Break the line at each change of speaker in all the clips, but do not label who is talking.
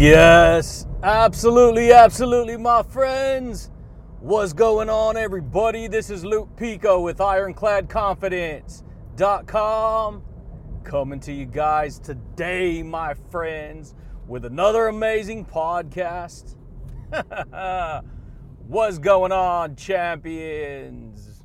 Yes, absolutely, absolutely, my friends. What's going on, everybody? This is Luke Pico with IroncladConfidence.com coming to you guys today, my friends, with another amazing podcast. What's going on, champions?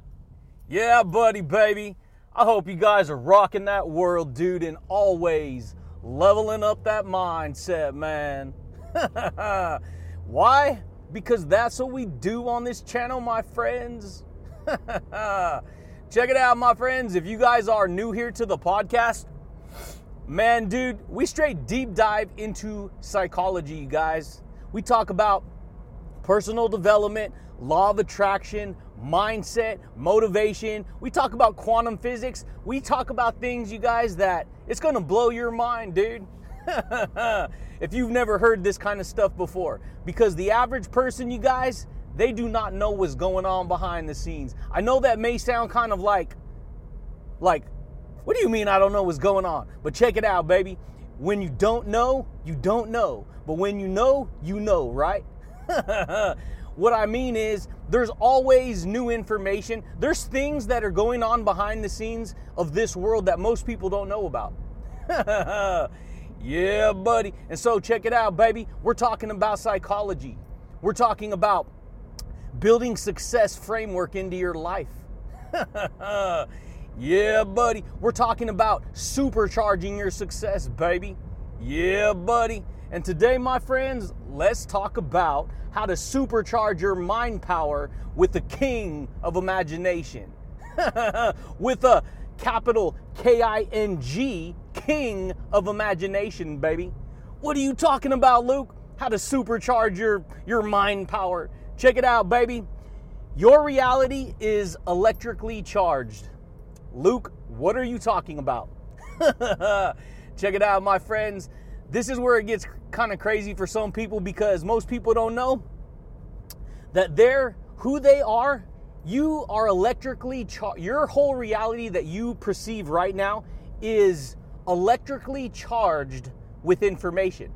Yeah, buddy, baby. I hope you guys are rocking that world, dude, and always leveling up that mindset, man. Why? Because that's what we do on this channel, my friends. Check it out, my friends. If you guys are new here to the podcast, man, dude, we straight deep dive into psychology, you guys. We talk about personal development, law of attraction, mindset, motivation. We talk about quantum physics. We talk about things, you guys, that it's gonna blow your mind, dude. if you've never heard this kind of stuff before, because the average person, you guys, they do not know what's going on behind the scenes. I know that may sound kind of like, like, what do you mean I don't know what's going on? But check it out, baby. When you don't know, you don't know. But when you know, you know, right? what I mean is, there's always new information. There's things that are going on behind the scenes of this world that most people don't know about. yeah, buddy. And so, check it out, baby. We're talking about psychology, we're talking about building success framework into your life. yeah, buddy. We're talking about supercharging your success, baby. Yeah, buddy. And today, my friends, let's talk about how to supercharge your mind power with the king of imagination. with a capital K I N G, king of imagination, baby. What are you talking about, Luke? How to supercharge your, your mind power. Check it out, baby. Your reality is electrically charged. Luke, what are you talking about? Check it out, my friends. This is where it gets kind of crazy for some people because most people don't know that they're who they are. You are electrically charged. Your whole reality that you perceive right now is electrically charged with information.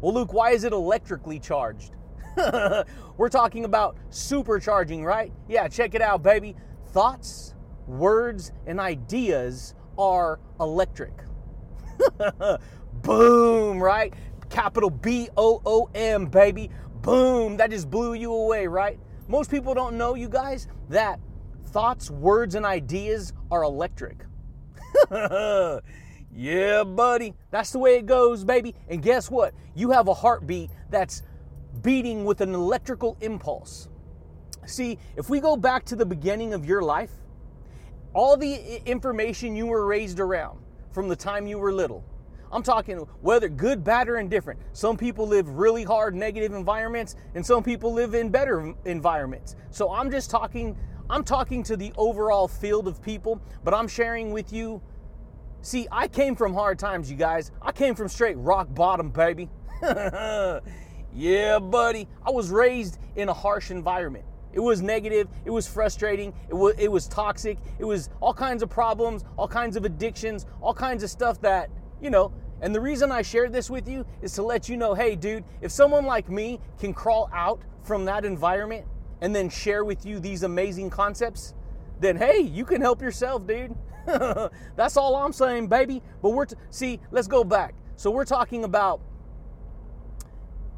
Well, Luke, why is it electrically charged? We're talking about supercharging, right? Yeah, check it out, baby. Thoughts, words, and ideas are electric. Boom, right? Capital B O O M, baby. Boom. That just blew you away, right? Most people don't know, you guys, that thoughts, words, and ideas are electric. yeah, buddy. That's the way it goes, baby. And guess what? You have a heartbeat that's beating with an electrical impulse. See, if we go back to the beginning of your life, all the information you were raised around from the time you were little, I'm talking whether good, bad, or indifferent. Some people live really hard, negative environments, and some people live in better environments. So I'm just talking, I'm talking to the overall field of people, but I'm sharing with you. See, I came from hard times, you guys. I came from straight rock bottom, baby. yeah, buddy. I was raised in a harsh environment. It was negative, it was frustrating, it was, it was toxic, it was all kinds of problems, all kinds of addictions, all kinds of stuff that, you know, and the reason I shared this with you is to let you know hey, dude, if someone like me can crawl out from that environment and then share with you these amazing concepts, then hey, you can help yourself, dude. That's all I'm saying, baby. But we're, t- see, let's go back. So we're talking about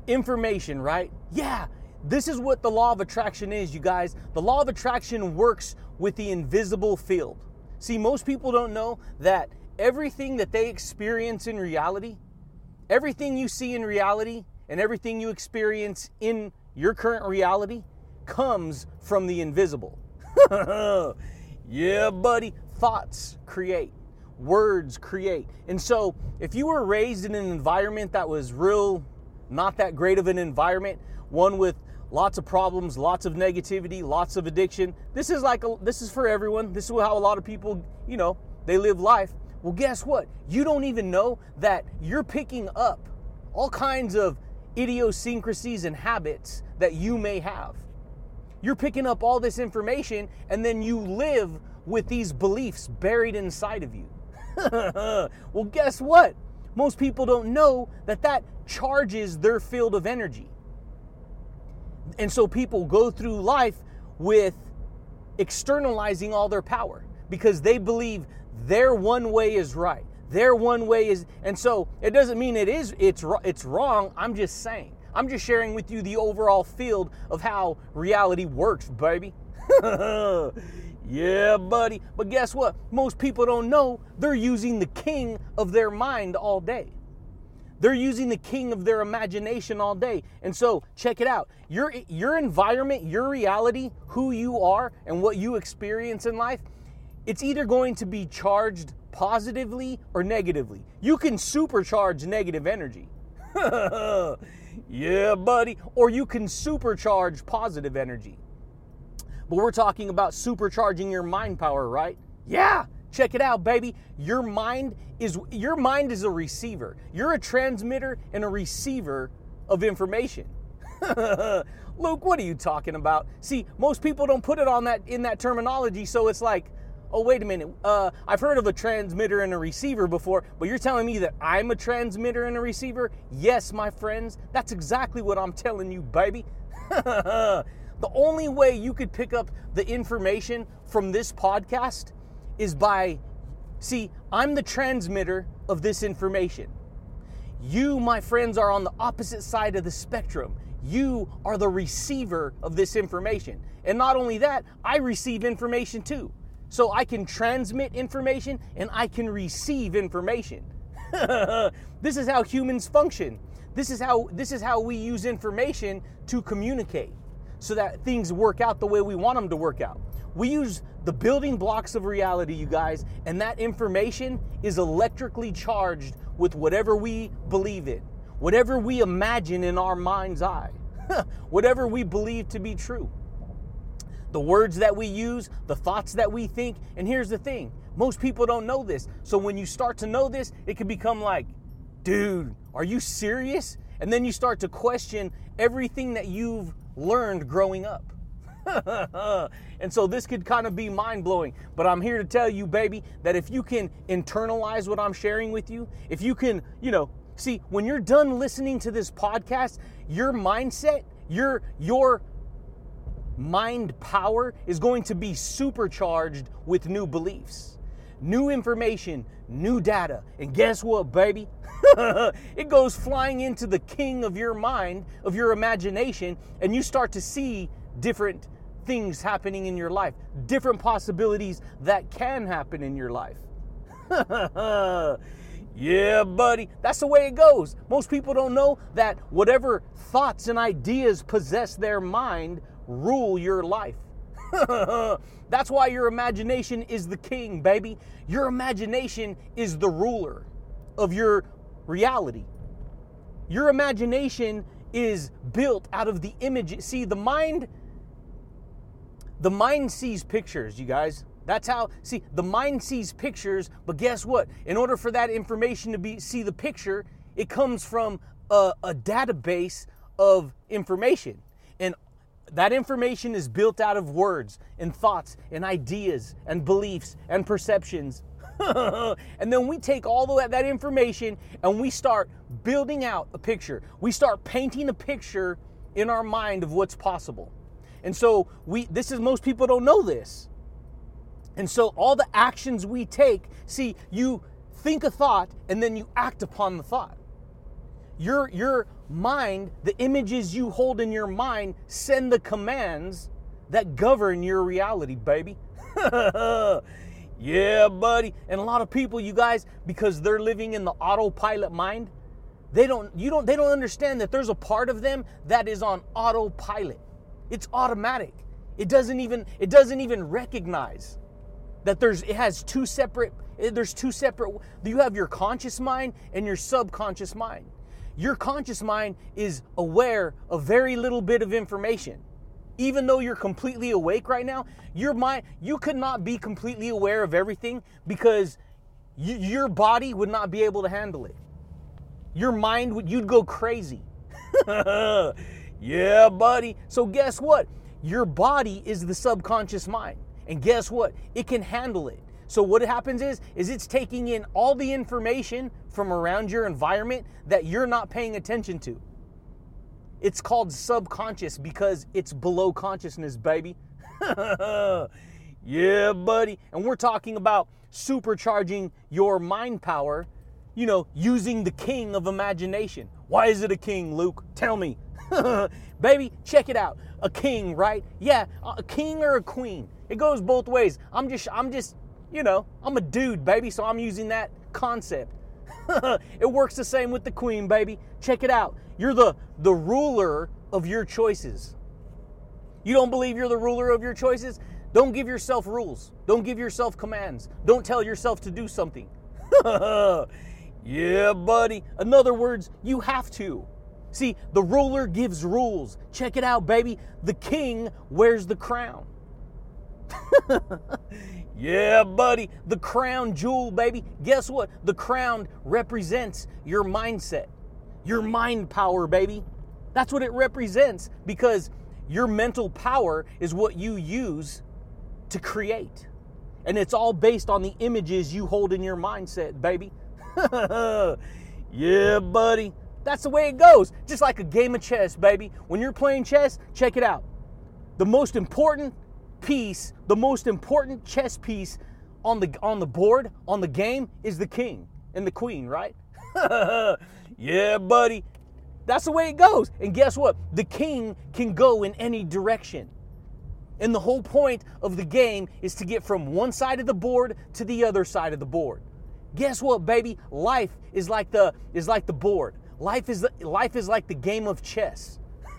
information, right? Yeah, this is what the law of attraction is, you guys. The law of attraction works with the invisible field. See, most people don't know that everything that they experience in reality, everything you see in reality, and everything you experience in your current reality comes from the invisible. yeah, buddy. Thoughts create, words create. And so, if you were raised in an environment that was real, not that great of an environment, one with lots of problems, lots of negativity, lots of addiction, this is like a, this is for everyone. This is how a lot of people, you know, they live life. Well, guess what? You don't even know that you're picking up all kinds of idiosyncrasies and habits that you may have. You're picking up all this information and then you live with these beliefs buried inside of you. well, guess what? most people don't know that that charges their field of energy. And so people go through life with externalizing all their power because they believe their one way is right. Their one way is and so it doesn't mean it is it's it's wrong. I'm just saying. I'm just sharing with you the overall field of how reality works, baby. yeah, buddy. But guess what? Most people don't know they're using the king of their mind all day. They're using the king of their imagination all day. And so, check it out. Your your environment, your reality, who you are and what you experience in life, it's either going to be charged positively or negatively. You can supercharge negative energy. yeah, buddy. Or you can supercharge positive energy. But we're talking about supercharging your mind power, right? Yeah. Check it out, baby. Your mind is your mind is a receiver. You're a transmitter and a receiver of information. Luke, what are you talking about? See, most people don't put it on that in that terminology, so it's like, oh wait a minute. Uh, I've heard of a transmitter and a receiver before, but you're telling me that I'm a transmitter and a receiver? Yes, my friends, that's exactly what I'm telling you, baby. the only way you could pick up the information from this podcast is by, see, I'm the transmitter of this information. You, my friends, are on the opposite side of the spectrum. You are the receiver of this information. And not only that, I receive information too. So I can transmit information and I can receive information. this is how humans function. This is how this is how we use information to communicate so that things work out the way we want them to work out. We use the building blocks of reality, you guys, and that information is electrically charged with whatever we believe in, whatever we imagine in our mind's eye, whatever we believe to be true the words that we use, the thoughts that we think. And here's the thing most people don't know this. So when you start to know this, it can become like, dude, are you serious? And then you start to question everything that you've learned growing up. and so this could kind of be mind blowing. But I'm here to tell you, baby, that if you can internalize what I'm sharing with you, if you can, you know, see, when you're done listening to this podcast, your mindset, your, your, mind power is going to be supercharged with new beliefs, new information, new data. And guess what, baby? it goes flying into the king of your mind, of your imagination, and you start to see different things happening in your life, different possibilities that can happen in your life. yeah, buddy, that's the way it goes. Most people don't know that whatever thoughts and ideas possess their mind rule your life. That's why your imagination is the king, baby. Your imagination is the ruler of your reality. Your imagination is built out of the image. See, the mind the mind sees pictures, you guys. That's how see the mind sees pictures, but guess what? In order for that information to be see the picture, it comes from a, a database of information. That information is built out of words and thoughts and ideas and beliefs and perceptions. and then we take all of that information and we start building out a picture. We start painting a picture in our mind of what's possible. And so we this is most people don't know this. And so all the actions we take, see, you think a thought and then you act upon the thought. Your your mind, the images you hold in your mind send the commands that govern your reality, baby. yeah, buddy. And a lot of people, you guys, because they're living in the autopilot mind, they don't you don't they don't understand that there's a part of them that is on autopilot. It's automatic. It doesn't even it doesn't even recognize that there's it has two separate eh, there's two separate you have your conscious mind and your subconscious mind your conscious mind is aware of very little bit of information. Even though you're completely awake right now, your mind, you could not be completely aware of everything because your body would not be able to handle it. Your mind would, you'd go crazy. yeah, buddy. So guess what? Your body is the subconscious mind. And guess what? It can handle it. So what happens is is it's taking in all the information from around your environment that you're not paying attention to. It's called subconscious because it's below consciousness, baby. yeah, buddy. And we're talking about supercharging your mind power, you know, using the king of imagination. Why is it a king, Luke? Tell me. baby, check it out. A king, right? Yeah, a king or a queen. It goes both ways. I'm just I'm just, you know, I'm a dude, baby, so I'm using that concept. it works the same with the queen, baby. Check it out. You're the the ruler of your choices. You don't believe you're the ruler of your choices? Don't give yourself rules. Don't give yourself commands. Don't tell yourself to do something. yeah, buddy. In other words, you have to. See, the ruler gives rules. Check it out, baby. The king wears the crown. yeah, buddy. The crown jewel, baby. Guess what? The crown represents your mindset, your mind power, baby. That's what it represents because your mental power is what you use to create. And it's all based on the images you hold in your mindset, baby. yeah, buddy. That's the way it goes. Just like a game of chess, baby. When you're playing chess, check it out. The most important piece, the most important chess piece on the on the board, on the game is the king and the queen, right? yeah, buddy. That's the way it goes. And guess what? The king can go in any direction. And the whole point of the game is to get from one side of the board to the other side of the board. Guess what, baby? Life is like the is like the board. Life is the, life is like the game of chess.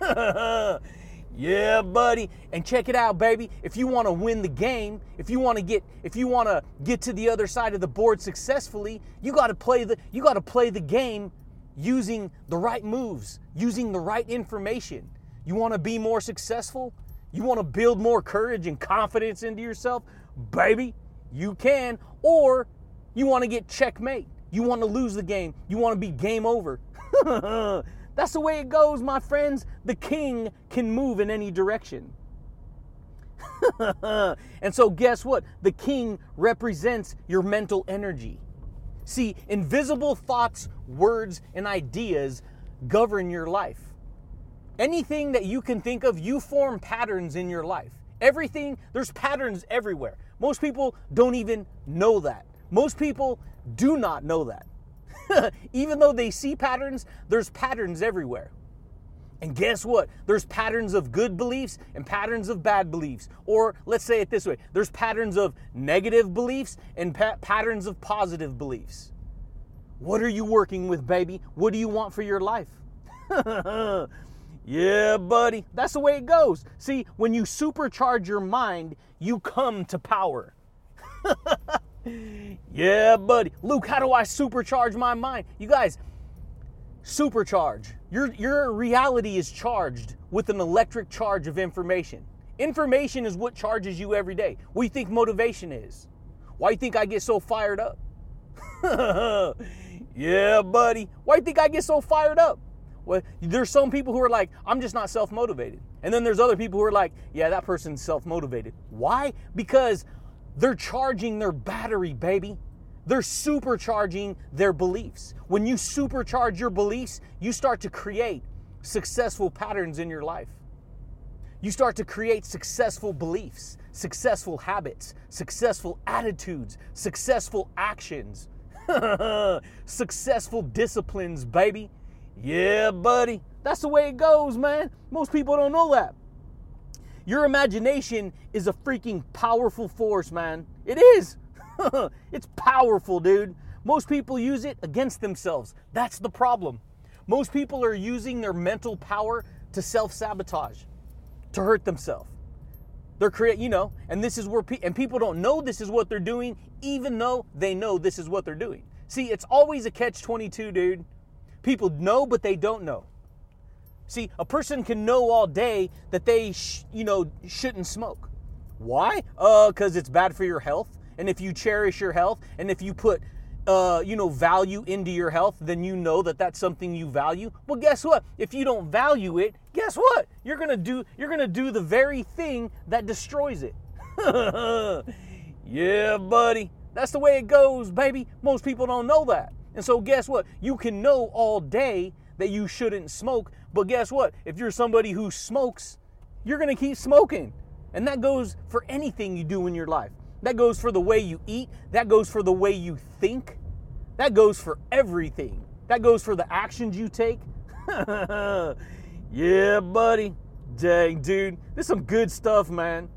yeah, buddy. And check it out, baby. If you want to win the game, if you want to get if you want to get to the other side of the board successfully, you got to play the you got to play the game using the right moves, using the right information. You want to be more successful? You want to build more courage and confidence into yourself? Baby, you can. Or you want to get checkmate. You want to lose the game. You want to be game over. That's the way it goes, my friends. The king can move in any direction. and so, guess what? The king represents your mental energy. See, invisible thoughts, words, and ideas govern your life. Anything that you can think of, you form patterns in your life. Everything, there's patterns everywhere. Most people don't even know that. Most people do not know that. even though they see patterns, there's patterns everywhere. And guess what? There's patterns of good beliefs and patterns of bad beliefs. Or let's say it this way there's patterns of negative beliefs and pa- patterns of positive beliefs. What are you working with, baby? What do you want for your life? Yeah, buddy. That's the way it goes. See, when you supercharge your mind, you come to power. yeah, buddy. Luke, how do I supercharge my mind? You guys, supercharge. Your, your reality is charged with an electric charge of information. Information is what charges you every day. What do you think motivation is? Why do you think I get so fired up? yeah, buddy. Why do you think I get so fired up? Well, there's some people who are like, I'm just not self motivated. And then there's other people who are like, yeah, that person's self motivated. Why? Because they're charging their battery, baby. They're supercharging their beliefs. When you supercharge your beliefs, you start to create successful patterns in your life. You start to create successful beliefs, successful habits, successful attitudes, successful actions, successful disciplines, baby. Yeah, buddy. That's the way it goes, man. Most people don't know that. Your imagination is a freaking powerful force, man. It is. it's powerful, dude. Most people use it against themselves. That's the problem. Most people are using their mental power to self sabotage, to hurt themselves. They're create, you know, and this is where pe- and people don't know this is what they're doing, even though they know this is what they're doing. See, it's always a catch 22, dude. People know, but they don't know. See, a person can know all day that they, sh- you know, shouldn't smoke. Why? Uh, because it's bad for your health. And if you cherish your health, and if you put, uh, you know, value into your health, then you know that that's something you value. Well, guess what? If you don't value it, guess what? You're gonna do. You're gonna do the very thing that destroys it. yeah, buddy. That's the way it goes, baby. Most people don't know that. And so, guess what? You can know all day that you shouldn't smoke, but guess what? If you're somebody who smokes, you're gonna keep smoking. And that goes for anything you do in your life. That goes for the way you eat, that goes for the way you think, that goes for everything. That goes for the actions you take. yeah, buddy. Dang, dude. This is some good stuff, man.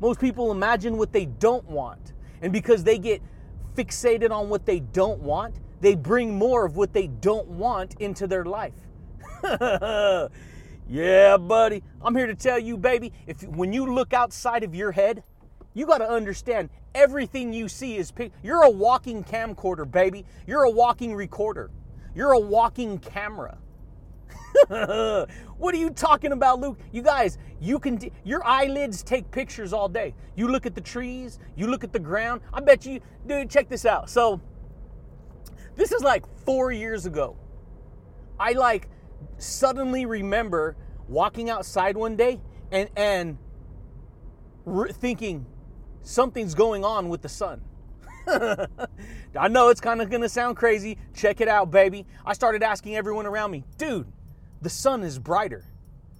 Most people imagine what they don't want. And because they get fixated on what they don't want, they bring more of what they don't want into their life. yeah, buddy. I'm here to tell you, baby, if when you look outside of your head, you got to understand everything you see is you're a walking camcorder, baby. You're a walking recorder. You're a walking camera. what are you talking about, Luke? You guys, you can your eyelids take pictures all day. You look at the trees, you look at the ground. I bet you, dude, check this out. So this is like 4 years ago. I like suddenly remember walking outside one day and and re- thinking something's going on with the sun. I know it's kind of going to sound crazy. Check it out, baby. I started asking everyone around me, dude, the sun is brighter.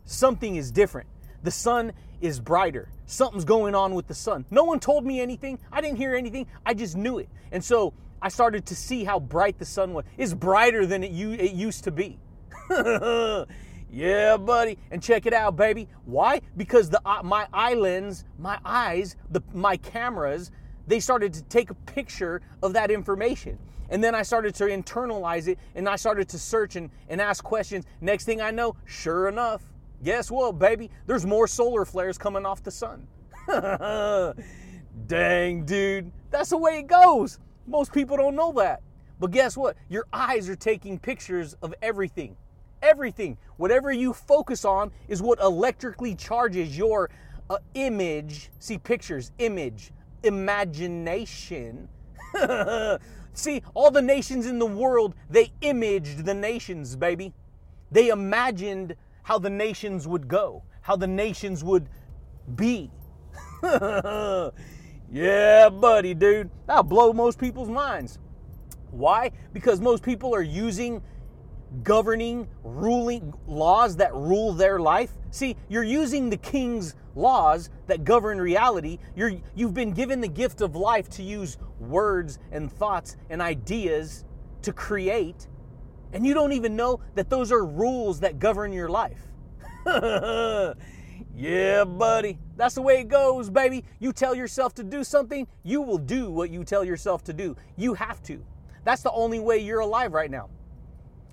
Something is different. The sun is brighter. Something's going on with the sun. No one told me anything. I didn't hear anything. I just knew it. And so I started to see how bright the sun was. It's brighter than it, it used to be. yeah, buddy. And check it out, baby. Why? Because the uh, my eye lens, my eyes, the my cameras, they started to take a picture of that information. And then I started to internalize it and I started to search and, and ask questions. Next thing I know, sure enough, guess what, baby? There's more solar flares coming off the sun. Dang, dude. That's the way it goes. Most people don't know that. But guess what? Your eyes are taking pictures of everything. Everything. Whatever you focus on is what electrically charges your uh, image. See, pictures, image, imagination. See, all the nations in the world, they imaged the nations, baby. They imagined how the nations would go, how the nations would be. yeah, buddy, dude. That'll blow most people's minds. Why? Because most people are using governing, ruling laws that rule their life. See, you're using the king's laws that govern reality. You're, you've been given the gift of life to use words and thoughts and ideas to create, and you don't even know that those are rules that govern your life. yeah, buddy. That's the way it goes, baby. You tell yourself to do something, you will do what you tell yourself to do. You have to. That's the only way you're alive right now.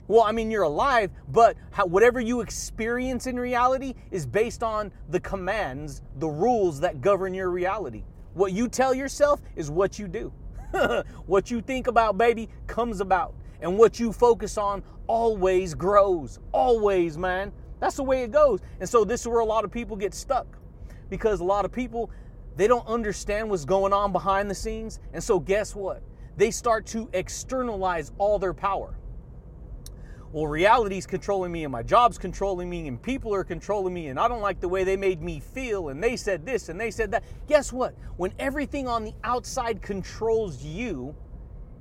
Well, I mean, you're alive, but how, whatever you experience in reality is based on the commands, the rules that govern your reality. What you tell yourself is what you do. what you think about, baby, comes about. And what you focus on always grows. Always, man. That's the way it goes. And so this is where a lot of people get stuck. Because a lot of people, they don't understand what's going on behind the scenes. And so guess what? They start to externalize all their power well, reality's controlling me and my job's controlling me and people are controlling me and I don't like the way they made me feel and they said this and they said that. Guess what? When everything on the outside controls you,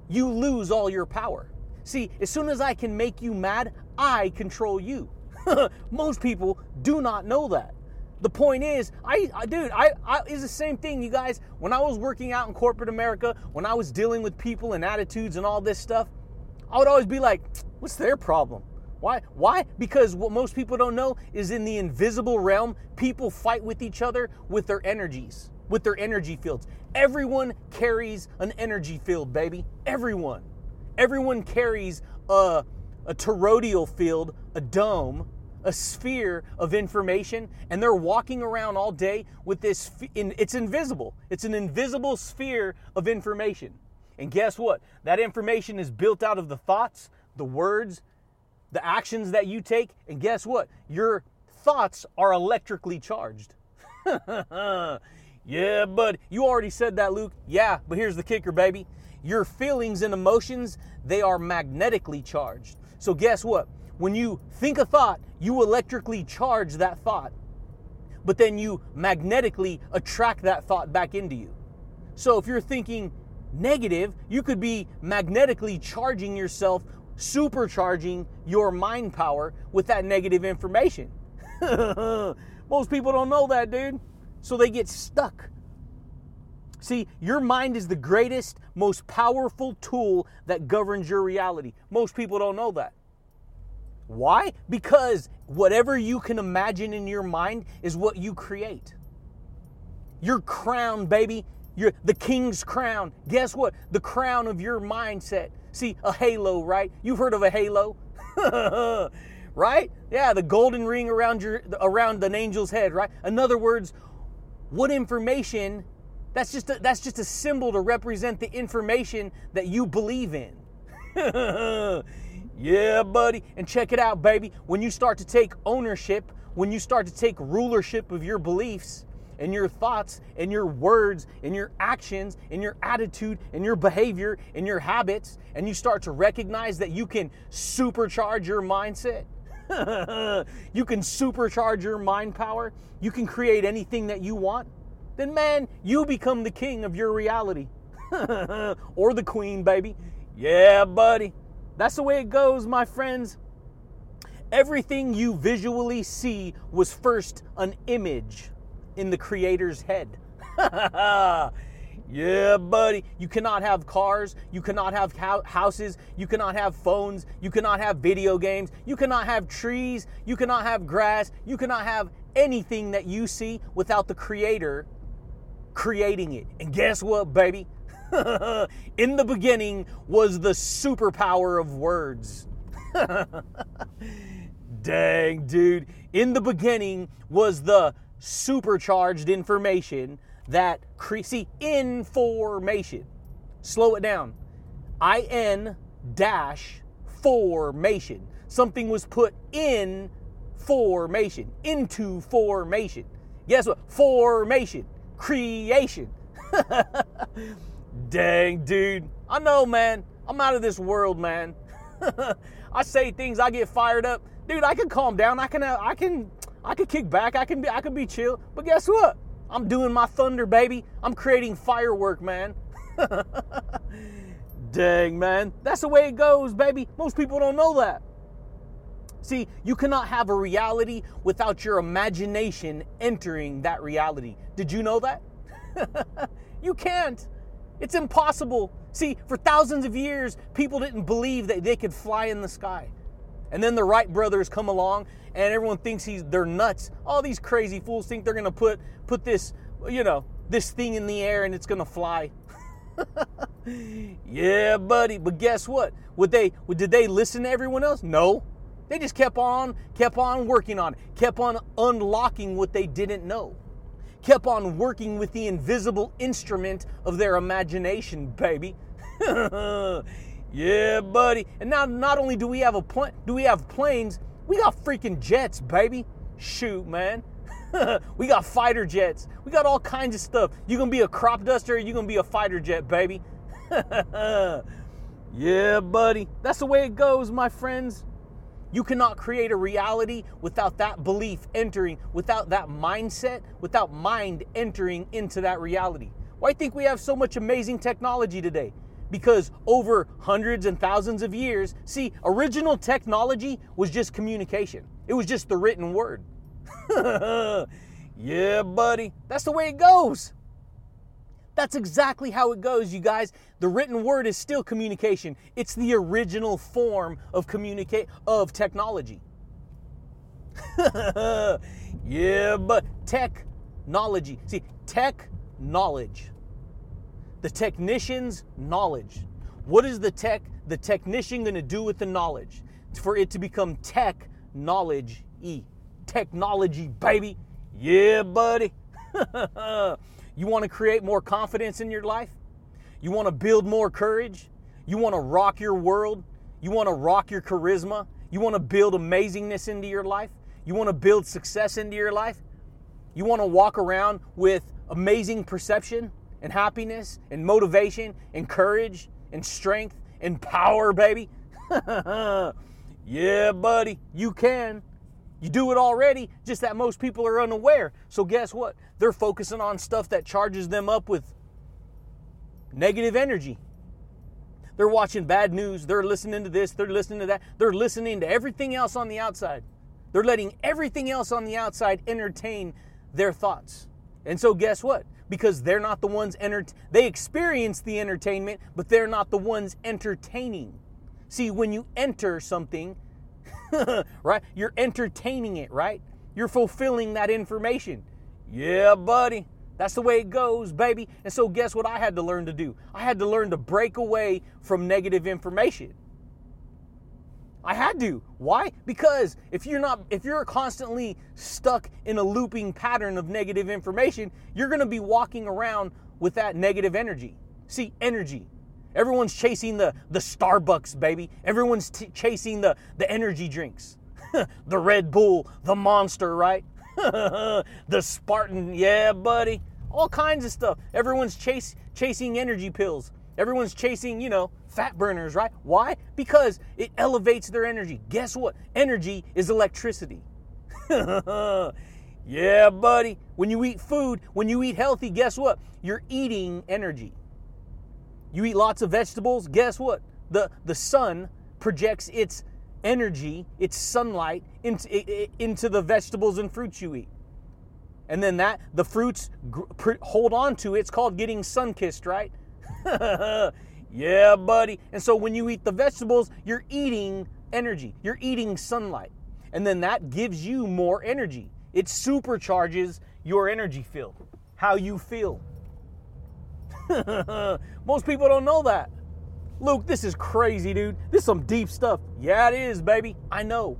you lose all your power. See, as soon as I can make you mad, I control you. Most people do not know that. The point is, I, I dude, I, I is the same thing, you guys. When I was working out in corporate America, when I was dealing with people and attitudes and all this stuff, I would always be like, what's their problem? Why? Why? Because what most people don't know is in the invisible realm, people fight with each other with their energies, with their energy fields. Everyone carries an energy field, baby. Everyone. Everyone carries a, a toroidal field, a dome, a sphere of information, and they're walking around all day with this. It's invisible. It's an invisible sphere of information. And guess what? That information is built out of the thoughts, the words, the actions that you take. And guess what? Your thoughts are electrically charged. yeah, but you already said that, Luke. Yeah, but here's the kicker, baby. Your feelings and emotions, they are magnetically charged. So guess what? When you think a thought, you electrically charge that thought. But then you magnetically attract that thought back into you. So if you're thinking negative, you could be magnetically charging yourself, supercharging your mind power with that negative information. Most people don't know that, dude. So they get stuck. See, your mind is the greatest, most powerful tool that governs your reality. Most people don't know that. Why? Because whatever you can imagine in your mind is what you create. Your crown, baby, you're the king's crown. Guess what? The crown of your mindset. See, a halo, right? You've heard of a halo? right? Yeah, the golden ring around your around an angel's head, right? In other words, what information that's just a, that's just a symbol to represent the information that you believe in. yeah, buddy. And check it out, baby. When you start to take ownership, when you start to take rulership of your beliefs, and your thoughts and your words and your actions and your attitude and your behavior and your habits, and you start to recognize that you can supercharge your mindset. you can supercharge your mind power. You can create anything that you want. Then, man, you become the king of your reality. or the queen, baby. Yeah, buddy. That's the way it goes, my friends. Everything you visually see was first an image in the creator's head. yeah, buddy. You cannot have cars. You cannot have houses. You cannot have phones. You cannot have video games. You cannot have trees. You cannot have grass. You cannot have anything that you see without the creator creating it. And guess what, baby? in the beginning was the superpower of words. Dang, dude. In the beginning was the supercharged information that cre- see information. Slow it down. I N dash formation. Something was put in formation, into formation. Guess what? Formation, creation. Dang, dude. I know, man. I'm out of this world, man. I say things, I get fired up. Dude, I can calm down. I can, I can I can kick back. I can be I can be chill. But guess what? I'm doing my thunder, baby. I'm creating firework, man. Dang, man. That's the way it goes, baby. Most people don't know that. See, you cannot have a reality without your imagination entering that reality. Did you know that? you can't. It's impossible. See, for thousands of years, people didn't believe that they could fly in the sky. And then the Wright brothers come along and everyone thinks he's they're nuts. All these crazy fools think they're gonna put put this, you know, this thing in the air and it's gonna fly. yeah, buddy. But guess what? Would they did they listen to everyone else? No. They just kept on, kept on working on it, kept on unlocking what they didn't know, kept on working with the invisible instrument of their imagination, baby. Yeah, buddy. And now not only do we have a plane, do we have planes, we got freaking jets, baby. Shoot, man. we got fighter jets. We got all kinds of stuff. You gonna be a crop duster, you gonna be a fighter jet, baby. yeah, buddy. That's the way it goes, my friends. You cannot create a reality without that belief entering, without that mindset, without mind entering into that reality. Why think we have so much amazing technology today? because over hundreds and thousands of years, see, original technology was just communication. It was just the written word. yeah, buddy. That's the way it goes. That's exactly how it goes, you guys. The written word is still communication. It's the original form of communicate of technology. yeah, but technology. See, tech knowledge the technician's knowledge. What is the tech, the technician going to do with the knowledge for it to become tech knowledge e? Technology, baby. Yeah, buddy. you want to create more confidence in your life? You want to build more courage? You want to rock your world? You want to rock your charisma? You want to build amazingness into your life? You want to build success into your life? You want to walk around with amazing perception? and happiness and motivation and courage and strength and power, baby. yeah, buddy, you can. You do it already, just that most people are unaware. So, guess what? They're focusing on stuff that charges them up with Negative energy. They're watching bad news. They're listening to this. They're listening to that. They're listening to everything else on the outside. They're letting everything else on the outside entertain their thoughts. And so, guess what? Because they're not the ones enter they experience the entertainment, but they're not the ones entertaining. See, when you enter something, right? You're entertaining it, right? You're fulfilling that information. Yeah, buddy. That's the way it goes, baby. And so, guess what I had to learn to do? I had to learn to break away from negative information. I had to. Why? Because if you're not if you're constantly stuck in a looping pattern of negative information, you're going to be walking around with that negative energy. See, energy. Everyone's chasing the the Starbucks, baby. Everyone's t- chasing the the energy drinks. the Red Bull, the Monster, right? the Spartan, yeah, buddy. All kinds of stuff. Everyone's chase chasing energy pills. Everyone's chasing, you know, fat burners, right? Why? Because it elevates their energy. Guess what? Energy is electricity. yeah, buddy. When you eat food, when you eat healthy, guess what? You're eating energy. You eat lots of vegetables, guess what? The the sun projects its energy, its sunlight into into the vegetables and fruits you eat. And then that the fruits hold on to it. It's called getting sun kissed, right? yeah, buddy. And so when you eat the vegetables, you're eating energy, you're eating sunlight. And then that gives you more energy. It supercharges your energy field, how you feel. Most people don't know that. Luke, this is crazy, dude. This is some deep stuff. Yeah, it is, baby. I know.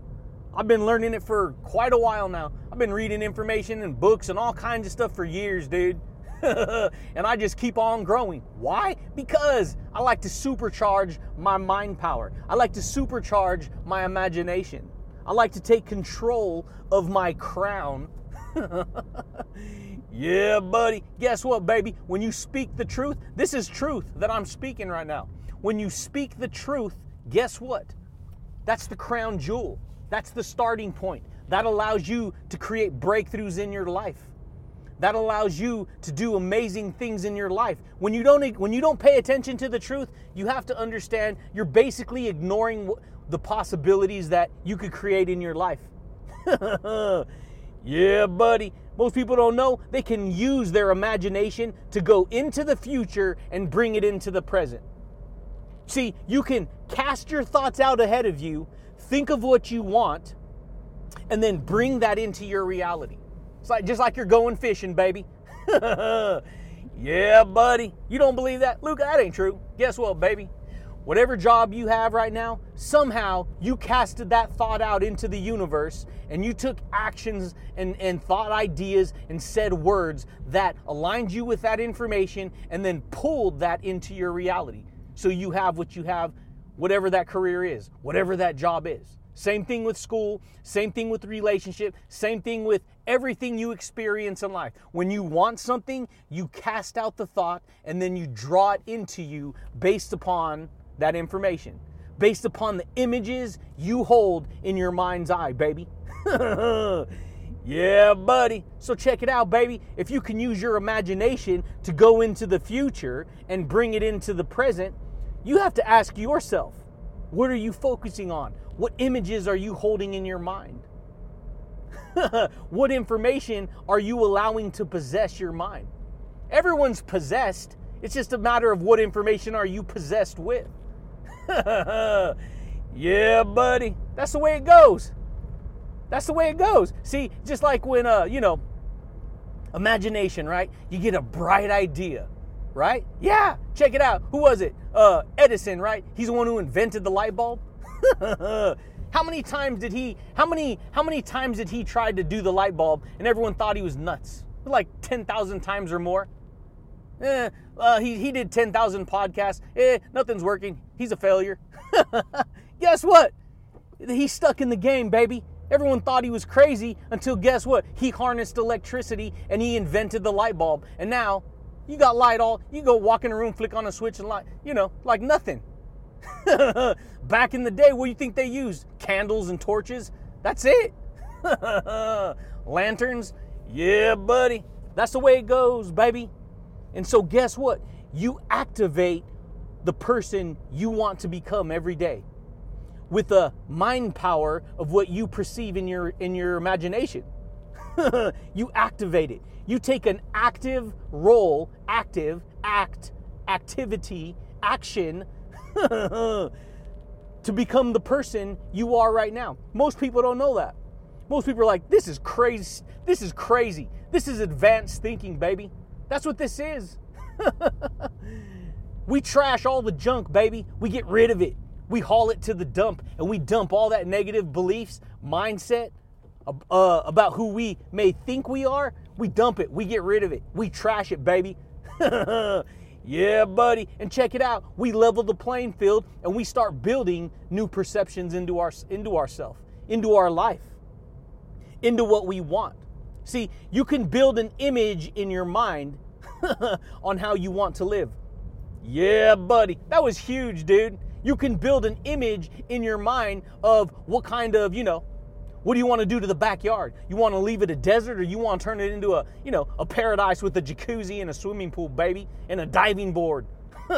I've been learning it for quite a while now. I've been reading information and books and all kinds of stuff for years, dude. and I just keep on growing. Why? Because I like to supercharge my mind power. I like to supercharge my imagination. I like to take control of my crown. yeah, buddy. Guess what, baby? When you speak the truth, this is truth that I'm speaking right now. When you speak the truth, guess what? That's the crown jewel. That's the starting point. That allows you to create breakthroughs in your life that allows you to do amazing things in your life. When you don't when you don't pay attention to the truth, you have to understand you're basically ignoring the possibilities that you could create in your life. yeah, buddy. Most people don't know they can use their imagination to go into the future and bring it into the present. See, you can cast your thoughts out ahead of you, think of what you want, and then bring that into your reality. It's like just like you're going fishing, baby. yeah, buddy. You don't believe that? Luke, that ain't true. Guess what, baby? Whatever job you have right now, somehow you casted that thought out into the universe and you took actions and, and thought ideas and said words that aligned you with that information and then pulled that into your reality. So you have what you have, whatever that career is, whatever that job is. Same thing with school, same thing with relationship, same thing with everything you experience in life. When you want something, you cast out the thought and then you draw it into you based upon that information, based upon the images you hold in your mind's eye, baby. yeah, buddy. So check it out, baby. If you can use your imagination to go into the future and bring it into the present, you have to ask yourself, what are you focusing on? What images are you holding in your mind? what information are you allowing to possess your mind? Everyone's possessed. It's just a matter of what information are you possessed with. yeah, buddy. That's the way it goes. That's the way it goes. See, just like when uh, you know, imagination, right? You get a bright idea, right? Yeah, check it out. Who was it? Uh, Edison, right? He's the one who invented the light bulb. how many times did he how many how many times did he try to do the light bulb and everyone thought he was nuts? Like 10,000 times or more. Eh, he, he did 10,000 podcasts. Eh, nothing's working. He's a failure. guess what? He's stuck in the game, baby. Everyone thought he was crazy until guess what? He harnessed electricity and he invented the light bulb. And now you got light all, you go walk in a room, flick on a switch and light, you know, like nothing. Back in the day, what do you think they used? Candles and torches? That's it. Lanterns? Yeah, buddy. That's the way it goes, baby. And so, guess what? you activate the person you want to become every day with the mind power of what you perceive in your in your imagination. you activate it. You take an active role, active, act, activity, action to become the person you are right now. Most people don't know that. Most people are like, this is crazy. This is crazy. This is advanced thinking, baby. That's what this is. we trash all the junk, baby. We get rid of it. We haul it to the dump and we dump all that negative beliefs, mindset uh, about who we may think we are. We dump it. We get rid of it. We trash it, baby. yeah, buddy. And check it out. We level the playing field and we start building new perceptions into our into ourself, into our life, into what we want. See, you can build an image in your mind on how you want to live. Yeah, buddy. That was huge, dude. You can build an image in your mind of what kind of, you know, what do you want to do to the backyard? You want to leave it a desert or you want to turn it into a, you know, a paradise with a jacuzzi and a swimming pool, baby, and a diving board?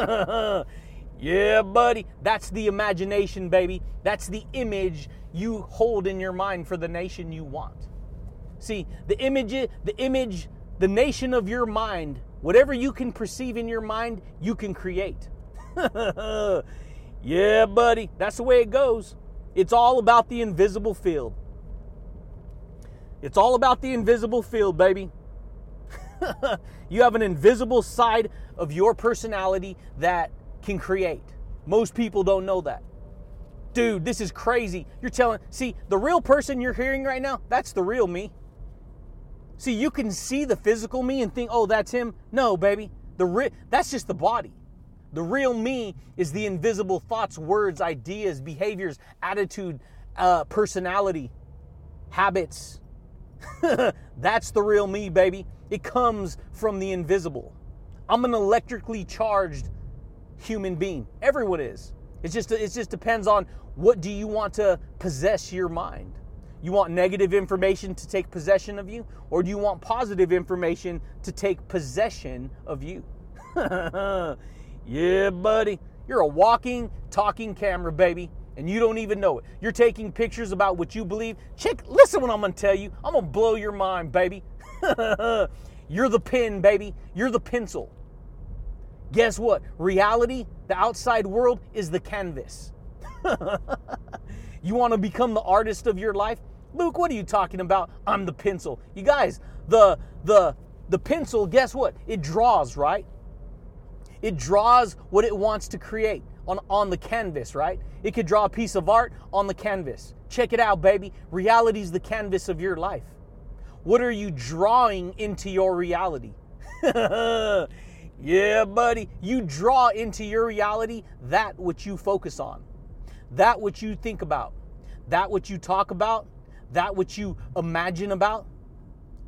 yeah, buddy. That's the imagination, baby. That's the image you hold in your mind for the nation you want. See, the image the image, the nation of your mind, whatever you can perceive in your mind, you can create. yeah, buddy. That's the way it goes. It's all about the invisible field. It's all about the invisible field, baby. you have an invisible side of your personality that can create. Most people don't know that. Dude, this is crazy. You're telling, see, the real person you're hearing right now, that's the real me. See, you can see the physical me and think, oh, that's him. No, baby. The re- that's just the body. The real me is the invisible thoughts, words, ideas, behaviors, attitude, uh, personality, habits, That's the real me, baby. It comes from the invisible. I'm an electrically charged human being. Everyone is. It's just it just depends on what do you want to possess your mind. You want negative information to take possession of you or do you want positive information to take possession of you? yeah, buddy. You're a walking, talking camera, baby and you don't even know it. You're taking pictures about what you believe. Check, listen what I'm gonna tell you. I'm gonna blow your mind, baby. You're the pen, baby. You're the pencil. Guess what? Reality, the outside world, is the canvas. you wanna become the artist of your life? Luke, what are you talking about? I'm the pencil. You guys, the the the pencil, guess what? It draws, right? It draws what it wants to create on, on the canvas, right? It could draw a piece of art on the canvas. Check it out, baby. Reality is the canvas of your life. What are you drawing into your reality? yeah, buddy. You draw into your reality that which you focus on, that which you think about, that which you talk about, that which you imagine about.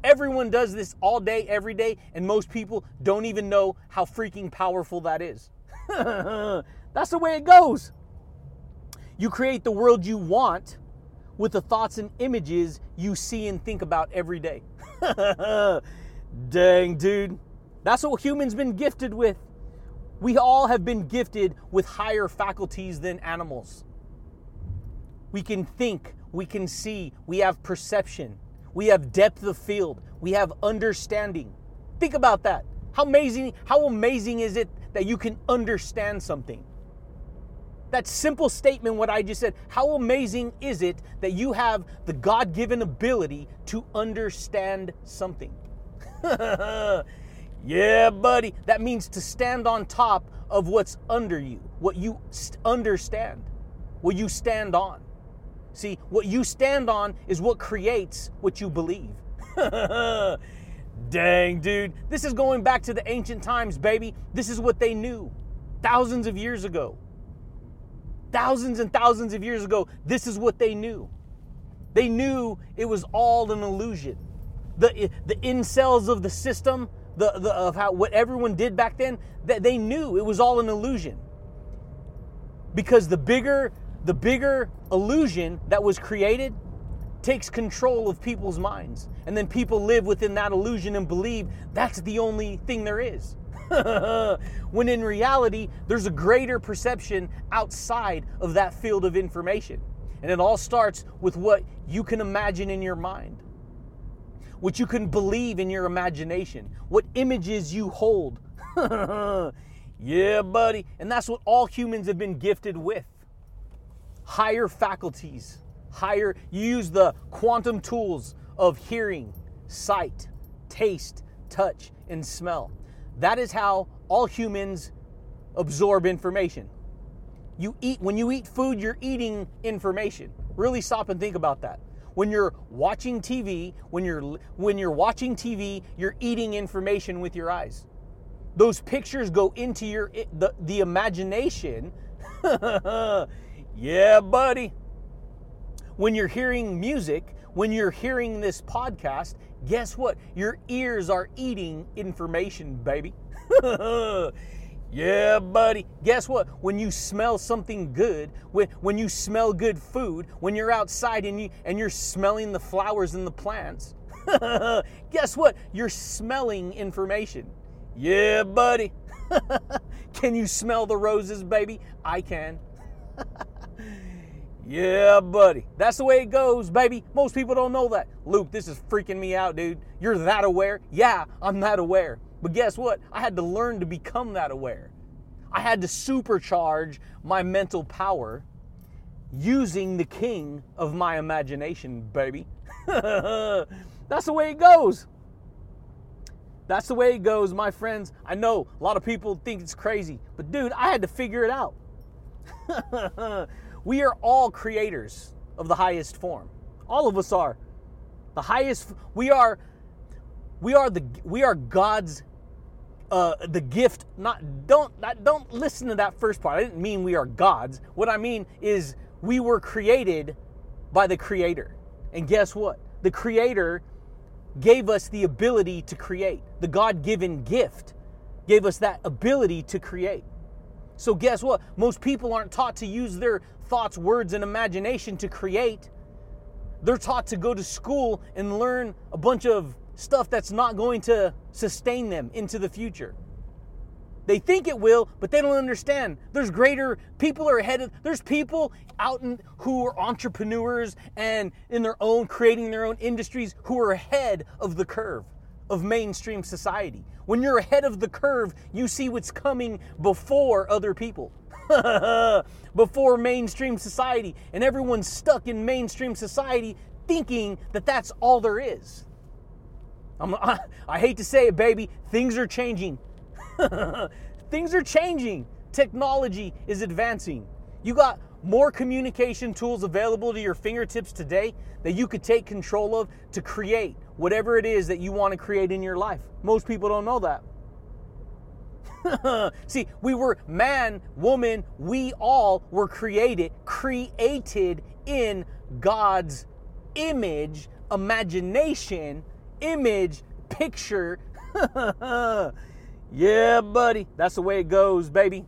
Everyone does this all day, every day, and most people don't even know how freaking powerful that is. That's the way it goes. You create the world you want with the thoughts and images you see and think about every day. Dang, dude. That's what humans been gifted with. We all have been gifted with higher faculties than animals. We can think, we can see, we have perception, we have depth of field, we have understanding. Think about that. How amazing, how amazing is it that you can understand something? that simple statement, what I just said, how amazing is it that you have the God given ability to understand something? yeah, buddy. That means to stand on top of what's under you, what you understand, what you stand on. See, what you stand on is what creates what you believe. Dang, dude. This is going back to the ancient times, baby. This is what they knew thousands of years ago thousands and thousands of years ago, this is what they knew. They knew it was all an illusion. The, the incels of the system, the, the, of how what everyone did back then, that they knew it was all an illusion. Because the bigger the bigger illusion that was created takes control of people's minds. And then people live within that illusion and believe that's the only thing there is. when in reality, there's a greater perception outside of that field of information. And it all starts with what you can imagine in your mind, what you can believe in your imagination, what images you hold. yeah, buddy. And that's what all humans have been gifted with higher faculties, higher, you use the quantum tools of hearing, sight, taste, touch, and smell. That is how all humans absorb information. You eat when you eat food, you're eating information. Really stop and think about that. When you're watching TV, when you're when you're watching TV, you're eating information with your eyes. Those pictures go into your the, the imagination. yeah, buddy. When you're hearing music, when you're hearing this podcast, guess what? Your ears are eating information, baby. yeah, buddy. Guess what? When you smell something good, when, when you smell good food, when you're outside and, you, and you're smelling the flowers and the plants, guess what? You're smelling information. Yeah, buddy. can you smell the roses, baby? I can. Yeah, buddy. That's the way it goes, baby. Most people don't know that. Luke, this is freaking me out, dude. You're that aware? Yeah, I'm that aware. But guess what? I had to learn to become that aware. I had to supercharge my mental power using the king of my imagination, baby. That's the way it goes. That's the way it goes, my friends. I know a lot of people think it's crazy, but dude, I had to figure it out. We are all creators of the highest form. All of us are. The highest we are we are the we are God's uh, the gift not don't not, don't listen to that first part. I didn't mean we are gods. What I mean is we were created by the creator. And guess what? The creator gave us the ability to create. The God-given gift gave us that ability to create. So, guess what? Most people aren't taught to use their thoughts, words, and imagination to create. They're taught to go to school and learn a bunch of stuff that's not going to sustain them into the future. They think it will, but they don't understand. There's greater people are ahead of there's people out in, who are entrepreneurs and in their own creating their own industries who are ahead of the curve of mainstream society. When you're ahead of the curve, you see what's coming before other people. before mainstream society. And everyone's stuck in mainstream society thinking that that's all there is. I, I hate to say it, baby, things are changing. things are changing. Technology is advancing. You got more communication tools available to your fingertips today that you could take control of to create whatever it is that you want to create in your life. Most people don't know that. See, we were man, woman, we all were created, created in God's image, imagination, image, picture. yeah, buddy. That's the way it goes, baby.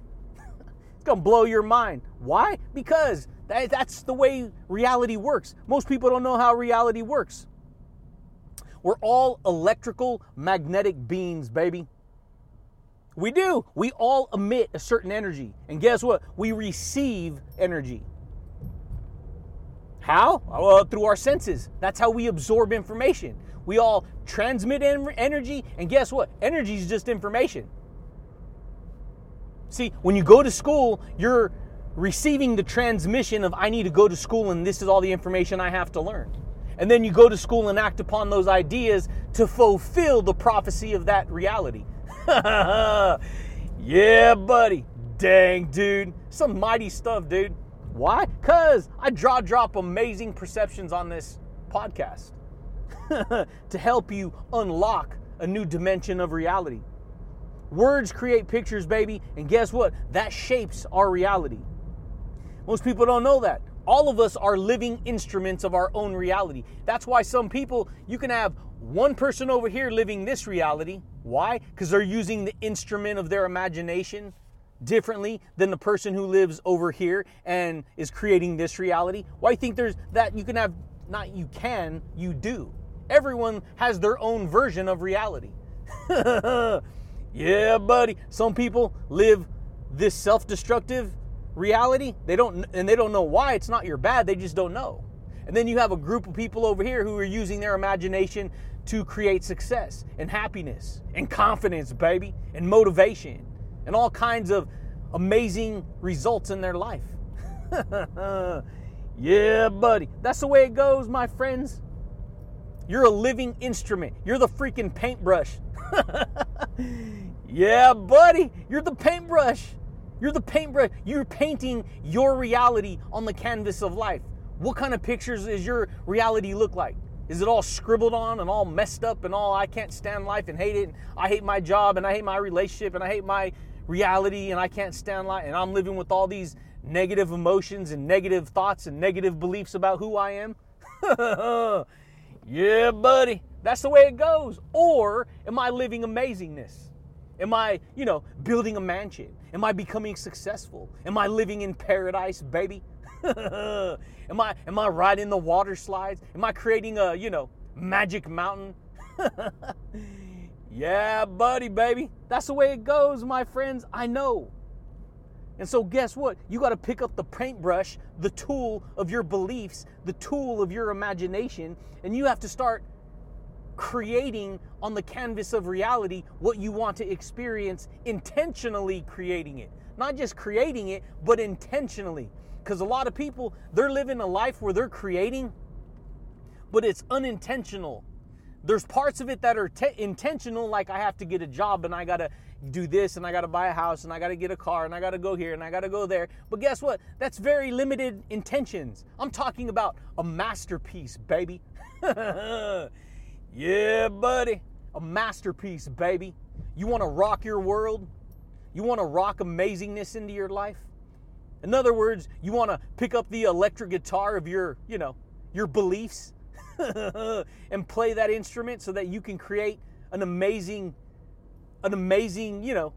it's going to blow your mind. Why? Because that, that's the way reality works. Most people don't know how reality works. We're all electrical magnetic beings, baby. We do. We all emit a certain energy. And guess what? We receive energy. How? Well, through our senses. That's how we absorb information. We all transmit energy, and guess what? Energy is just information. See, when you go to school, you're receiving the transmission of I need to go to school and this is all the information I have to learn. And then you go to school and act upon those ideas to fulfill the prophecy of that reality. yeah, buddy. Dang, dude. Some mighty stuff, dude. Why? Because I draw drop amazing perceptions on this podcast to help you unlock a new dimension of reality. Words create pictures, baby, and guess what? That shapes our reality. Most people don't know that. All of us are living instruments of our own reality. That's why some people, you can have one person over here living this reality. Why? Because they're using the instrument of their imagination differently than the person who lives over here and is creating this reality. Why think there's that you can have not you can, you do. Everyone has their own version of reality. Yeah, buddy. Some people live this self-destructive reality. They don't and they don't know why it's not your bad. They just don't know. And then you have a group of people over here who are using their imagination to create success and happiness and confidence, baby, and motivation and all kinds of amazing results in their life. yeah, buddy. That's the way it goes, my friends. You're a living instrument. You're the freaking paintbrush. yeah, buddy. You're the paintbrush. You're the paintbrush. You're painting your reality on the canvas of life. What kind of pictures does your reality look like? Is it all scribbled on and all messed up and all I can't stand life and hate it? And I hate my job and I hate my relationship and I hate my reality and I can't stand life and I'm living with all these negative emotions and negative thoughts and negative beliefs about who I am? yeah, buddy, that's the way it goes. Or am I living amazingness? Am I, you know, building a mansion? Am I becoming successful? Am I living in paradise, baby? am I am I riding the water slides? Am I creating a, you know, magic mountain? yeah, buddy, baby. That's the way it goes, my friends. I know. And so, guess what? You got to pick up the paintbrush, the tool of your beliefs, the tool of your imagination, and you have to start creating on the canvas of reality what you want to experience, intentionally creating it. Not just creating it, but intentionally. Because a lot of people, they're living a life where they're creating, but it's unintentional. There's parts of it that are te- intentional, like I have to get a job and I got to do this and I got to buy a house and I got to get a car and I got to go here and I got to go there. But guess what? That's very limited intentions. I'm talking about a masterpiece, baby. yeah, buddy. A masterpiece, baby. You want to rock your world? You want to rock amazingness into your life? In other words, you want to pick up the electric guitar of your, you know, your beliefs and play that instrument so that you can create an amazing an amazing, you know,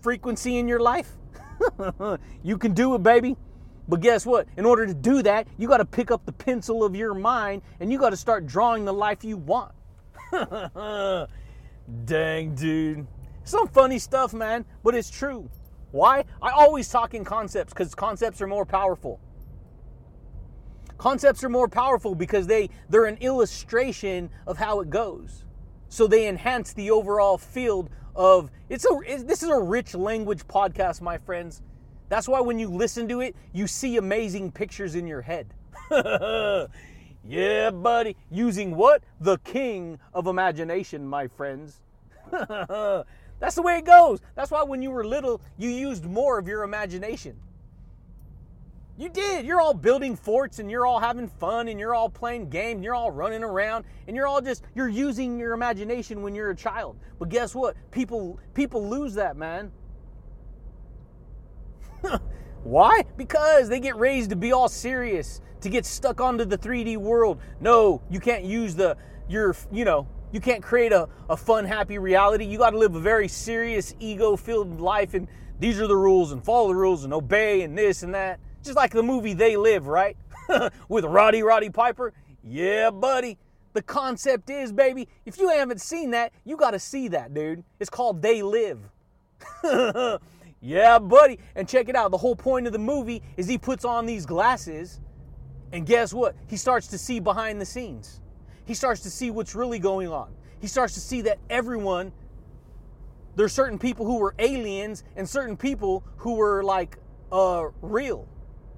frequency in your life. you can do it, baby. But guess what? In order to do that, you got to pick up the pencil of your mind and you got to start drawing the life you want. Dang, dude. Some funny stuff, man, but it's true. Why? I always talk in concepts because concepts are more powerful. Concepts are more powerful because they, they're an illustration of how it goes so they enhance the overall field of it's a it, this is a rich language podcast my friends that's why when you listen to it you see amazing pictures in your head yeah buddy using what the king of imagination my friends that's the way it goes that's why when you were little you used more of your imagination you did. You're all building forts and you're all having fun and you're all playing games and you're all running around and you're all just you're using your imagination when you're a child. But guess what? People people lose that, man. Why? Because they get raised to be all serious, to get stuck onto the 3D world. No, you can't use the your you know, you can't create a, a fun, happy reality. You gotta live a very serious, ego-filled life and these are the rules and follow the rules and obey and this and that. Just like the movie They Live, right? With Roddy Roddy Piper. Yeah, buddy. The concept is, baby, if you haven't seen that, you got to see that, dude. It's called They Live. yeah, buddy. And check it out. The whole point of the movie is he puts on these glasses, and guess what? He starts to see behind the scenes. He starts to see what's really going on. He starts to see that everyone, there's certain people who were aliens and certain people who were like uh, real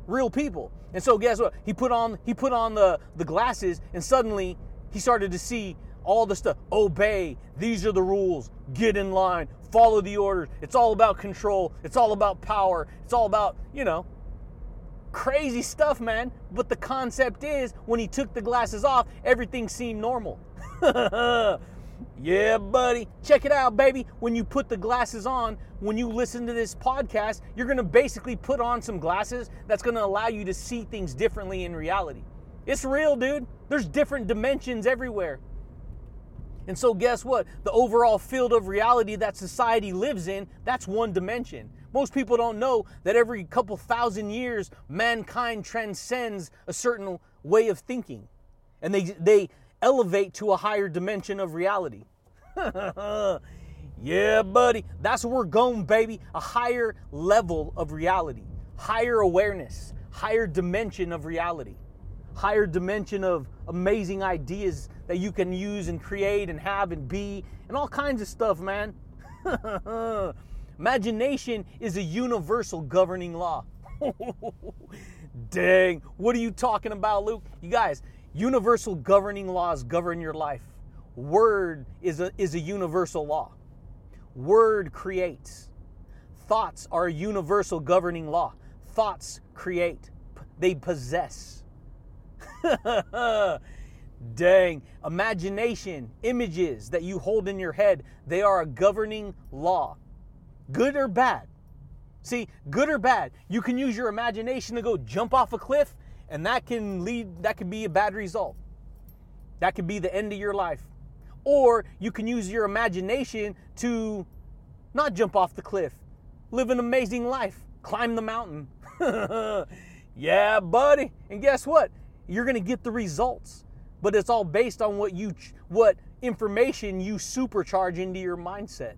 real people. And so guess what? He put on he put on the the glasses and suddenly he started to see all the stuff. Obey. These are the rules. Get in line. Follow the orders. It's all about control. It's all about power. It's all about, you know, crazy stuff, man. But the concept is when he took the glasses off, everything seemed normal. Yeah, buddy. Check it out, baby. When you put the glasses on, when you listen to this podcast, you're going to basically put on some glasses that's going to allow you to see things differently in reality. It's real, dude. There's different dimensions everywhere. And so, guess what? The overall field of reality that society lives in, that's one dimension. Most people don't know that every couple thousand years, mankind transcends a certain way of thinking. And they, they, elevate to a higher dimension of reality. yeah, buddy. That's where we're going, baby. A higher level of reality, higher awareness, higher dimension of reality, higher dimension of amazing ideas that you can use and create and have and be and all kinds of stuff, man. Imagination is a universal governing law. Dang, what are you talking about, Luke? You guys, universal governing laws govern your life. Word is a, is a universal law. Word creates. Thoughts are a universal governing law. Thoughts create, they possess. Dang. Imagination, images that you hold in your head, they are a governing law. Good or bad. See, good or bad, you can use your imagination to go jump off a cliff, and that can lead, that could be a bad result. That could be the end of your life. Or you can use your imagination to not jump off the cliff, live an amazing life, climb the mountain. yeah, buddy. And guess what? You're going to get the results. But it's all based on what you what information you supercharge into your mindset.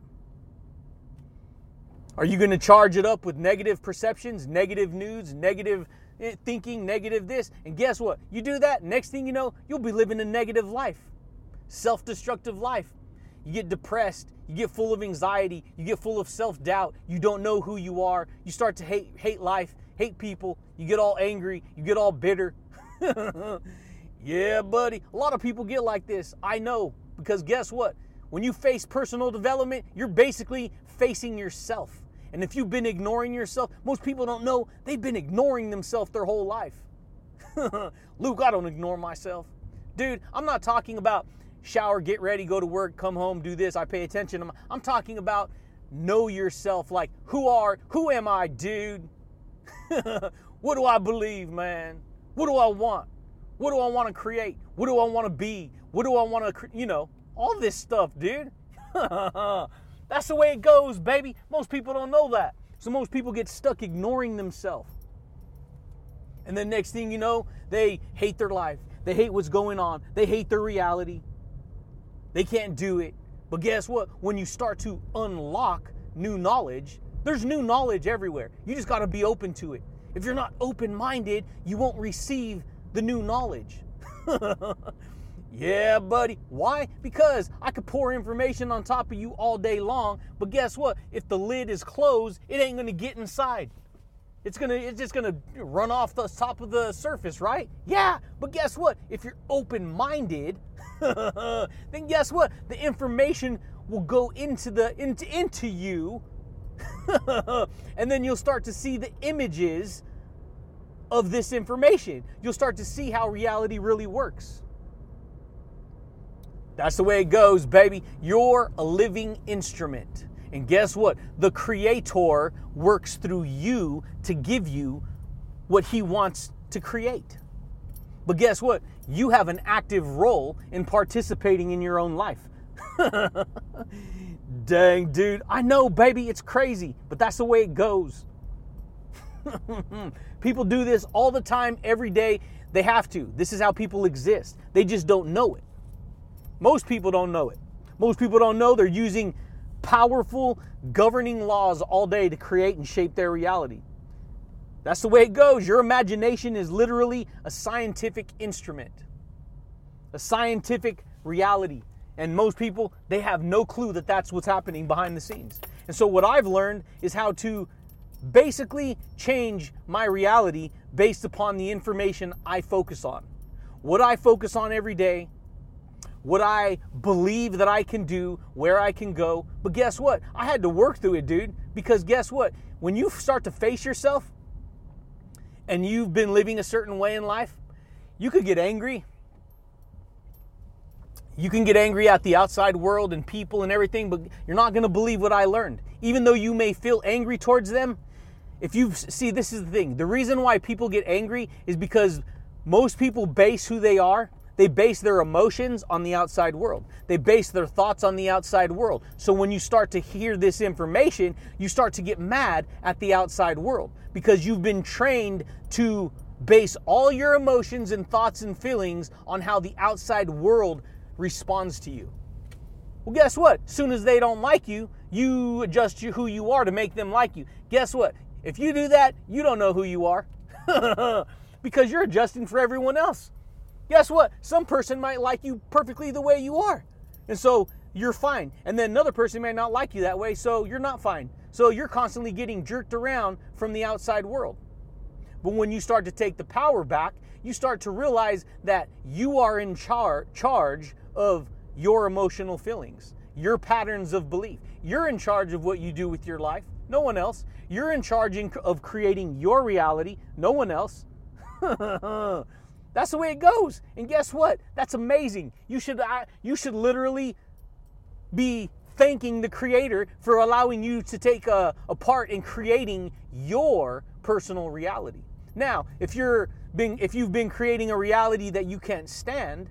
Are you going to charge it up with negative perceptions, negative news, negative eh, thinking, negative this? And guess what? You do that, next thing you know, you'll be living a negative life, self destructive life. You get depressed, you get full of anxiety, you get full of self doubt, you don't know who you are, you start to hate, hate life, hate people, you get all angry, you get all bitter. yeah, buddy. A lot of people get like this. I know. Because guess what? When you face personal development, you're basically facing yourself. And if you've been ignoring yourself, most people don't know they've been ignoring themselves their whole life. Luke, I don't ignore myself. Dude, I'm not talking about shower, get ready, go to work, come home, do this, I pay attention. I'm, I'm talking about know yourself like who are who am I, dude? what do I believe, man? What do I want? What do I want to create? What do I want to be? What do I want to, you know, all this stuff, dude. That's the way it goes, baby. Most people don't know that. So most people get stuck ignoring themselves. And then next thing you know, they hate their life. They hate what's going on. They hate their reality. They can't do it. But guess what? When you start to unlock new knowledge, there's new knowledge everywhere. You just got to be open to it. If you're not open minded, you won't receive the new knowledge. Yeah, buddy. Why? Because I could pour information on top of you all day long, but guess what? If the lid is closed, it ain't gonna get inside. It's gonna it's just gonna run off the top of the surface, right? Yeah, but guess what? If you're open-minded, then guess what? The information will go into the into into you, and then you'll start to see the images of this information. You'll start to see how reality really works. That's the way it goes, baby. You're a living instrument. And guess what? The Creator works through you to give you what He wants to create. But guess what? You have an active role in participating in your own life. Dang, dude. I know, baby, it's crazy, but that's the way it goes. people do this all the time, every day. They have to. This is how people exist. They just don't know it. Most people don't know it. Most people don't know they're using powerful governing laws all day to create and shape their reality. That's the way it goes. Your imagination is literally a scientific instrument, a scientific reality. And most people, they have no clue that that's what's happening behind the scenes. And so, what I've learned is how to basically change my reality based upon the information I focus on. What I focus on every day what I believe that I can do, where I can go. But guess what? I had to work through it, dude. Because guess what? When you start to face yourself and you've been living a certain way in life, you could get angry. You can get angry at the outside world and people and everything, but you're not going to believe what I learned. Even though you may feel angry towards them, if you see, this is the thing the reason why people get angry is because most people base who they are they base their emotions on the outside world. They base their thoughts on the outside world. So when you start to hear this information, you start to get mad at the outside world because you've been trained to base all your emotions and thoughts and feelings on how the outside world responds to you. Well, guess what? Soon as they don't like you, you adjust who you are to make them like you. Guess what? If you do that, you don't know who you are because you're adjusting for everyone else. Guess what? Some person might like you perfectly the way you are. And so you're fine. And then another person may not like you that way, so you're not fine. So you're constantly getting jerked around from the outside world. But when you start to take the power back, you start to realize that you are in char- charge of your emotional feelings, your patterns of belief. You're in charge of what you do with your life, no one else. You're in charge of creating your reality, no one else. That's the way it goes. And guess what? That's amazing. You should you should literally be thanking the creator for allowing you to take a, a part in creating your personal reality. Now, if you're being if you've been creating a reality that you can't stand,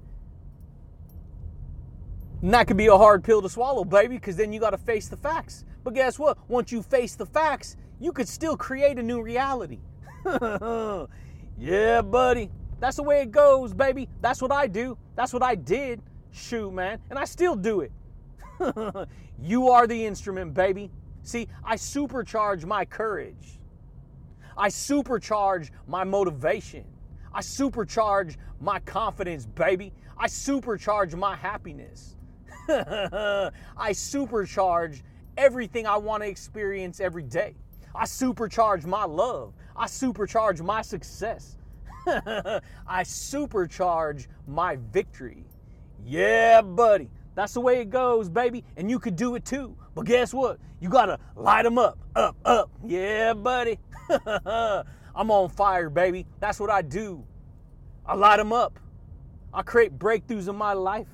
that could be a hard pill to swallow, baby, because then you got to face the facts. But guess what? Once you face the facts, you could still create a new reality. yeah, buddy. That's the way it goes, baby. That's what I do. That's what I did. Shoot, man. And I still do it. you are the instrument, baby. See, I supercharge my courage. I supercharge my motivation. I supercharge my confidence, baby. I supercharge my happiness. I supercharge everything I want to experience every day. I supercharge my love. I supercharge my success. I supercharge my victory. Yeah, buddy. That's the way it goes, baby. And you could do it too. But guess what? You gotta light them up, up, up. Yeah, buddy. I'm on fire, baby. That's what I do. I light them up. I create breakthroughs in my life.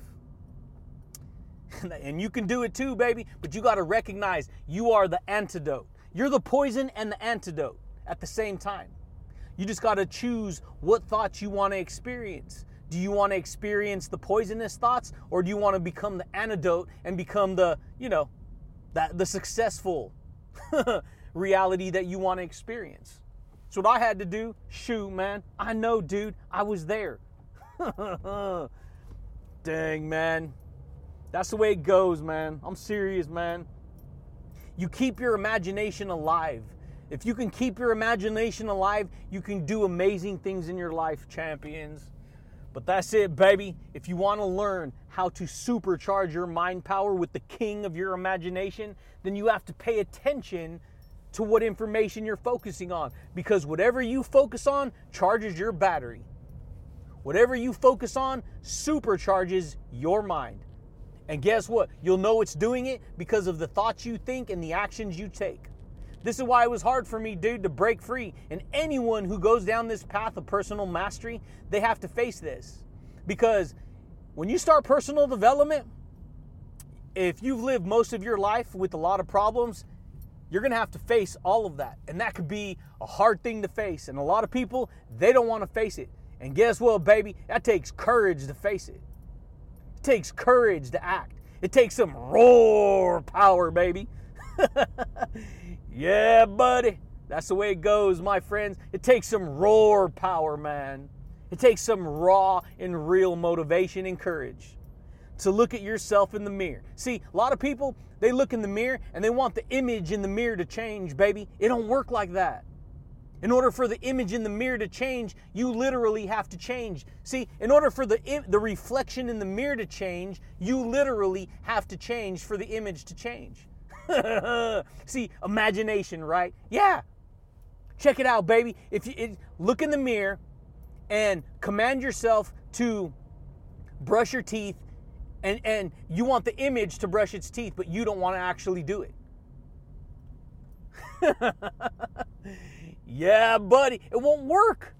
and you can do it too, baby. But you gotta recognize you are the antidote. You're the poison and the antidote at the same time. You just got to choose what thoughts you want to experience. Do you want to experience the poisonous thoughts or do you want to become the antidote and become the, you know, that the successful reality that you want to experience? That's what I had to do. Shoot, man. I know, dude. I was there. Dang, man. That's the way it goes, man. I'm serious, man. You keep your imagination alive. If you can keep your imagination alive, you can do amazing things in your life, champions. But that's it, baby. If you want to learn how to supercharge your mind power with the king of your imagination, then you have to pay attention to what information you're focusing on. Because whatever you focus on charges your battery. Whatever you focus on supercharges your mind. And guess what? You'll know it's doing it because of the thoughts you think and the actions you take. This is why it was hard for me, dude, to break free. And anyone who goes down this path of personal mastery, they have to face this. Because when you start personal development, if you've lived most of your life with a lot of problems, you're gonna have to face all of that. And that could be a hard thing to face. And a lot of people, they don't wanna face it. And guess what, baby? That takes courage to face it. It takes courage to act. It takes some roar power, baby. Yeah, buddy. That's the way it goes, my friends. It takes some roar power, man. It takes some raw and real motivation and courage to look at yourself in the mirror. See, a lot of people, they look in the mirror and they want the image in the mirror to change, baby. It don't work like that. In order for the image in the mirror to change, you literally have to change. See, in order for the the reflection in the mirror to change, you literally have to change for the image to change. See, imagination, right? Yeah. Check it out, baby. If you it, look in the mirror and command yourself to brush your teeth and and you want the image to brush its teeth, but you don't want to actually do it. yeah, buddy, it won't work.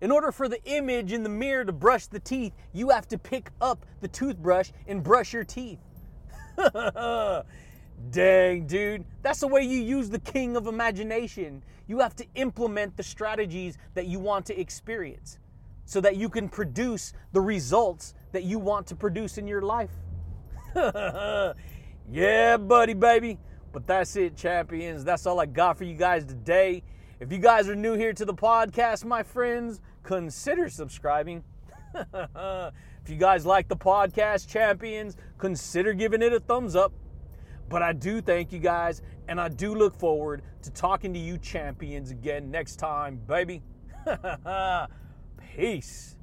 In order for the image in the mirror to brush the teeth, you have to pick up the toothbrush and brush your teeth. Dang, dude. That's the way you use the king of imagination. You have to implement the strategies that you want to experience so that you can produce the results that you want to produce in your life. yeah, buddy, baby. But that's it, champions. That's all I got for you guys today. If you guys are new here to the podcast, my friends, consider subscribing. if you guys like the podcast, champions, consider giving it a thumbs up. But I do thank you guys, and I do look forward to talking to you champions again next time, baby. Peace.